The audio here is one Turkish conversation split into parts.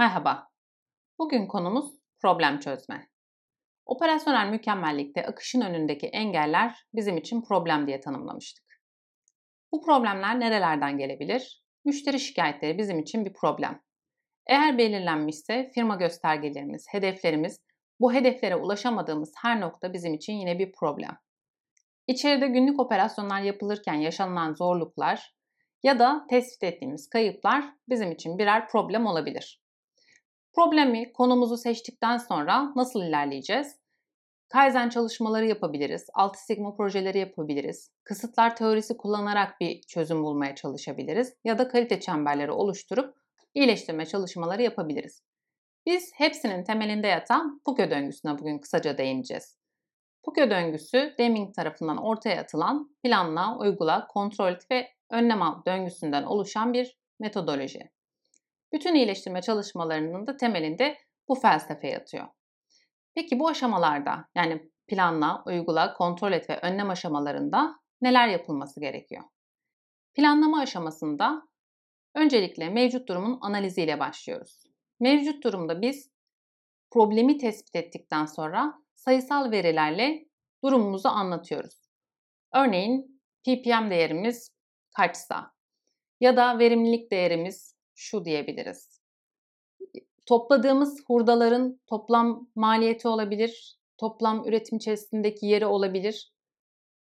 Merhaba. Bugün konumuz problem çözme. Operasyonel mükemmellikte akışın önündeki engeller bizim için problem diye tanımlamıştık. Bu problemler nerelerden gelebilir? Müşteri şikayetleri bizim için bir problem. Eğer belirlenmişse firma göstergelerimiz, hedeflerimiz, bu hedeflere ulaşamadığımız her nokta bizim için yine bir problem. İçeride günlük operasyonlar yapılırken yaşanılan zorluklar ya da tespit ettiğimiz kayıplar bizim için birer problem olabilir. Problemi, konumuzu seçtikten sonra nasıl ilerleyeceğiz? Kaizen çalışmaları yapabiliriz, altı sigma projeleri yapabiliriz, kısıtlar teorisi kullanarak bir çözüm bulmaya çalışabiliriz ya da kalite çemberleri oluşturup iyileştirme çalışmaları yapabiliriz. Biz hepsinin temelinde yatan Puke döngüsüne bugün kısaca değineceğiz. Puke döngüsü Deming tarafından ortaya atılan planla, uygula, kontrol ve önlem al döngüsünden oluşan bir metodoloji. Bütün iyileştirme çalışmalarının da temelinde bu felsefe yatıyor. Peki bu aşamalarda yani planla, uygula, kontrol et ve önlem aşamalarında neler yapılması gerekiyor? Planlama aşamasında öncelikle mevcut durumun analiziyle başlıyoruz. Mevcut durumda biz problemi tespit ettikten sonra sayısal verilerle durumumuzu anlatıyoruz. Örneğin ppm değerimiz kaçsa ya da verimlilik değerimiz şu diyebiliriz. Topladığımız hurdaların toplam maliyeti olabilir, toplam üretim içerisindeki yeri olabilir.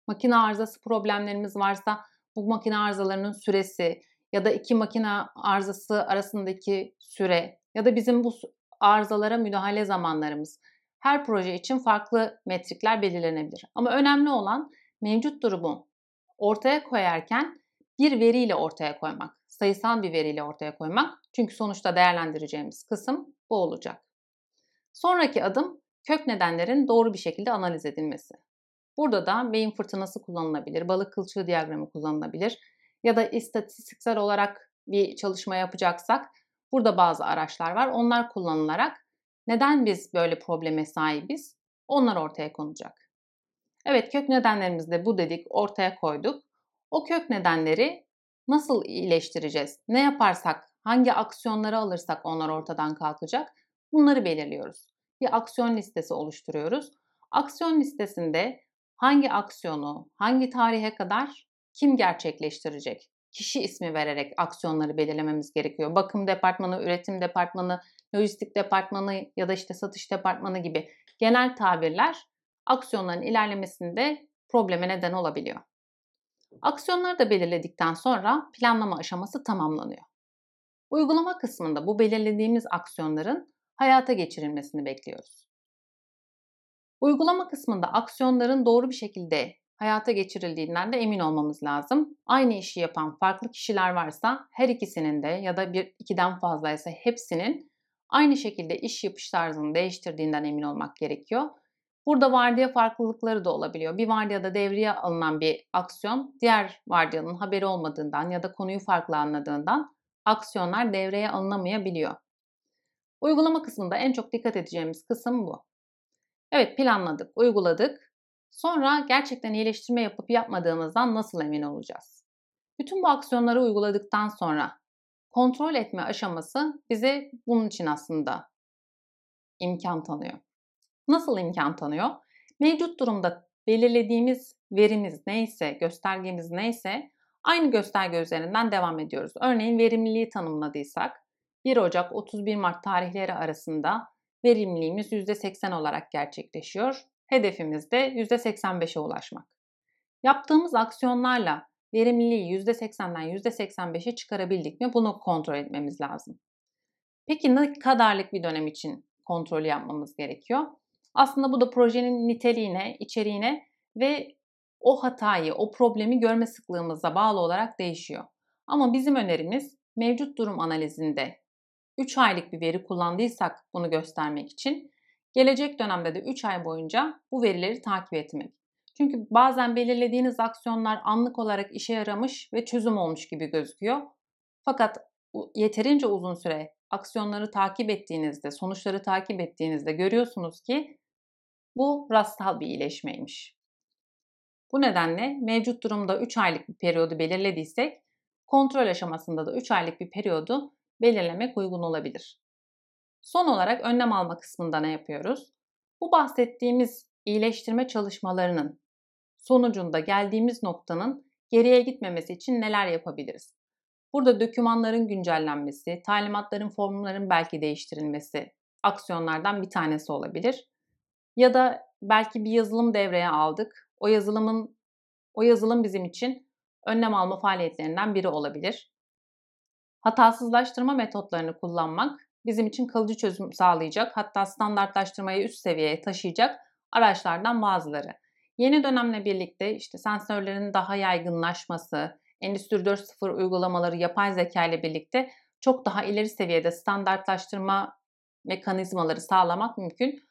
Makine arızası problemlerimiz varsa bu makine arızalarının süresi ya da iki makine arızası arasındaki süre ya da bizim bu arızalara müdahale zamanlarımız. Her proje için farklı metrikler belirlenebilir. Ama önemli olan mevcut durumu ortaya koyarken bir veriyle ortaya koymak sayısal bir veriyle ortaya koymak. Çünkü sonuçta değerlendireceğimiz kısım bu olacak. Sonraki adım kök nedenlerin doğru bir şekilde analiz edilmesi. Burada da beyin fırtınası kullanılabilir, balık kılçığı diyagramı kullanılabilir ya da istatistiksel olarak bir çalışma yapacaksak burada bazı araçlar var. Onlar kullanılarak neden biz böyle probleme sahibiz? Onlar ortaya konacak. Evet kök nedenlerimiz de bu dedik, ortaya koyduk. O kök nedenleri nasıl iyileştireceğiz? Ne yaparsak, hangi aksiyonları alırsak onlar ortadan kalkacak? Bunları belirliyoruz. Bir aksiyon listesi oluşturuyoruz. Aksiyon listesinde hangi aksiyonu, hangi tarihe kadar kim gerçekleştirecek? Kişi ismi vererek aksiyonları belirlememiz gerekiyor. Bakım departmanı, üretim departmanı, lojistik departmanı ya da işte satış departmanı gibi genel tabirler aksiyonların ilerlemesinde probleme neden olabiliyor. Aksiyonları da belirledikten sonra planlama aşaması tamamlanıyor. Uygulama kısmında bu belirlediğimiz aksiyonların hayata geçirilmesini bekliyoruz. Uygulama kısmında aksiyonların doğru bir şekilde hayata geçirildiğinden de emin olmamız lazım. Aynı işi yapan farklı kişiler varsa her ikisinin de ya da bir ikiden fazlaysa hepsinin aynı şekilde iş yapış tarzını değiştirdiğinden emin olmak gerekiyor Burada vardiya farklılıkları da olabiliyor. Bir vardiyada devreye alınan bir aksiyon diğer vardiyanın haberi olmadığından ya da konuyu farklı anladığından aksiyonlar devreye alınamayabiliyor. Uygulama kısmında en çok dikkat edeceğimiz kısım bu. Evet planladık, uyguladık. Sonra gerçekten iyileştirme yapıp yapmadığımızdan nasıl emin olacağız? Bütün bu aksiyonları uyguladıktan sonra kontrol etme aşaması bize bunun için aslında imkan tanıyor. Nasıl imkan tanıyor? Mevcut durumda belirlediğimiz verimiz neyse, göstergemiz neyse aynı gösterge üzerinden devam ediyoruz. Örneğin verimliliği tanımladıysak 1 Ocak 31 Mart tarihleri arasında verimliliğimiz %80 olarak gerçekleşiyor. Hedefimiz de %85'e ulaşmak. Yaptığımız aksiyonlarla verimliliği %80'den %85'e çıkarabildik mi bunu kontrol etmemiz lazım. Peki ne kadarlık bir dönem için kontrol yapmamız gerekiyor? Aslında bu da projenin niteliğine, içeriğine ve o hatayı, o problemi görme sıklığımıza bağlı olarak değişiyor. Ama bizim önerimiz mevcut durum analizinde 3 aylık bir veri kullandıysak bunu göstermek için gelecek dönemde de 3 ay boyunca bu verileri takip etmek. Çünkü bazen belirlediğiniz aksiyonlar anlık olarak işe yaramış ve çözüm olmuş gibi gözüküyor. Fakat yeterince uzun süre aksiyonları takip ettiğinizde, sonuçları takip ettiğinizde görüyorsunuz ki bu rastsal bir iyileşmeymiş. Bu nedenle mevcut durumda 3 aylık bir periyodu belirlediysek kontrol aşamasında da 3 aylık bir periyodu belirlemek uygun olabilir. Son olarak önlem alma kısmında ne yapıyoruz? Bu bahsettiğimiz iyileştirme çalışmalarının sonucunda geldiğimiz noktanın geriye gitmemesi için neler yapabiliriz? Burada dokümanların güncellenmesi, talimatların, formların belki değiştirilmesi aksiyonlardan bir tanesi olabilir. Ya da belki bir yazılım devreye aldık. O yazılımın o yazılım bizim için önlem alma faaliyetlerinden biri olabilir. Hatasızlaştırma metotlarını kullanmak bizim için kalıcı çözüm sağlayacak, hatta standartlaştırmayı üst seviyeye taşıyacak araçlardan bazıları. Yeni dönemle birlikte işte sensörlerin daha yaygınlaşması, Endüstri 4.0 uygulamaları yapay zeka ile birlikte çok daha ileri seviyede standartlaştırma mekanizmaları sağlamak mümkün.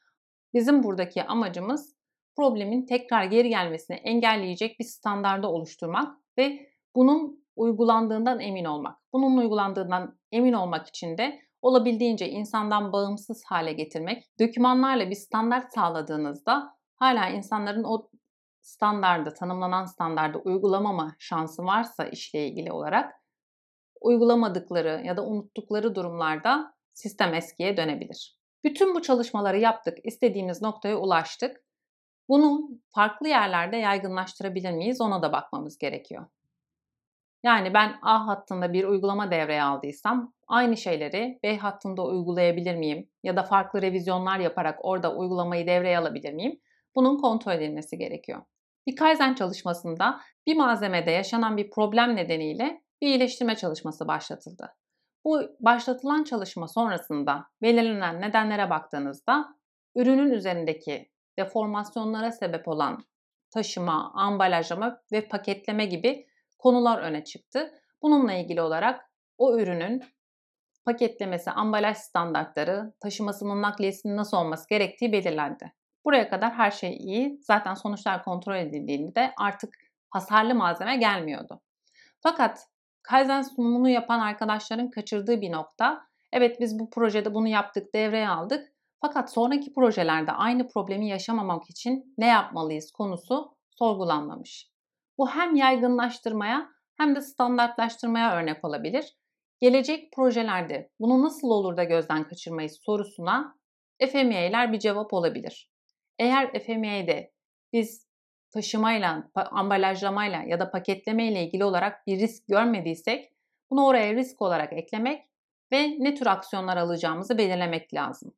Bizim buradaki amacımız problemin tekrar geri gelmesini engelleyecek bir standarda oluşturmak ve bunun uygulandığından emin olmak. Bunun uygulandığından emin olmak için de olabildiğince insandan bağımsız hale getirmek. Dokümanlarla bir standart sağladığınızda hala insanların o standarda, tanımlanan standarda uygulamama şansı varsa işle ilgili olarak uygulamadıkları ya da unuttukları durumlarda sistem eskiye dönebilir. Bütün bu çalışmaları yaptık, istediğimiz noktaya ulaştık. Bunu farklı yerlerde yaygınlaştırabilir miyiz ona da bakmamız gerekiyor. Yani ben A hattında bir uygulama devreye aldıysam aynı şeyleri B hattında uygulayabilir miyim? Ya da farklı revizyonlar yaparak orada uygulamayı devreye alabilir miyim? Bunun kontrol edilmesi gerekiyor. Bir Kaizen çalışmasında bir malzemede yaşanan bir problem nedeniyle bir iyileştirme çalışması başlatıldı. Bu başlatılan çalışma sonrasında belirlenen nedenlere baktığınızda ürünün üzerindeki deformasyonlara sebep olan taşıma, ambalajlama ve paketleme gibi konular öne çıktı. Bununla ilgili olarak o ürünün paketlemesi, ambalaj standartları, taşımasının nakliyesinin nasıl olması gerektiği belirlendi. Buraya kadar her şey iyi. Zaten sonuçlar kontrol edildiğinde artık hasarlı malzeme gelmiyordu. Fakat Kaizen sunumunu yapan arkadaşların kaçırdığı bir nokta, evet biz bu projede bunu yaptık, devreye aldık. Fakat sonraki projelerde aynı problemi yaşamamak için ne yapmalıyız konusu sorgulanmamış. Bu hem yaygınlaştırmaya hem de standartlaştırmaya örnek olabilir. Gelecek projelerde bunu nasıl olur da gözden kaçırmayız sorusuna FMEA'ler bir cevap olabilir. Eğer FMEA'de biz taşımayla, ambalajlamayla ya da paketleme ile ilgili olarak bir risk görmediysek bunu oraya risk olarak eklemek ve ne tür aksiyonlar alacağımızı belirlemek lazım.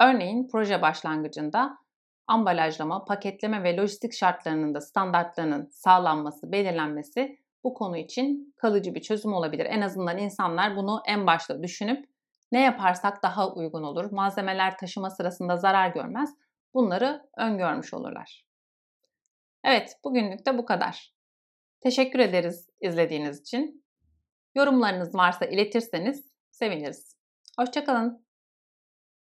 Örneğin proje başlangıcında ambalajlama, paketleme ve lojistik şartlarının da standartlarının sağlanması, belirlenmesi bu konu için kalıcı bir çözüm olabilir. En azından insanlar bunu en başta düşünüp ne yaparsak daha uygun olur, malzemeler taşıma sırasında zarar görmez, bunları öngörmüş olurlar. Evet, bugünlük de bu kadar. Teşekkür ederiz izlediğiniz için. Yorumlarınız varsa iletirseniz seviniriz. Hoşçakalın.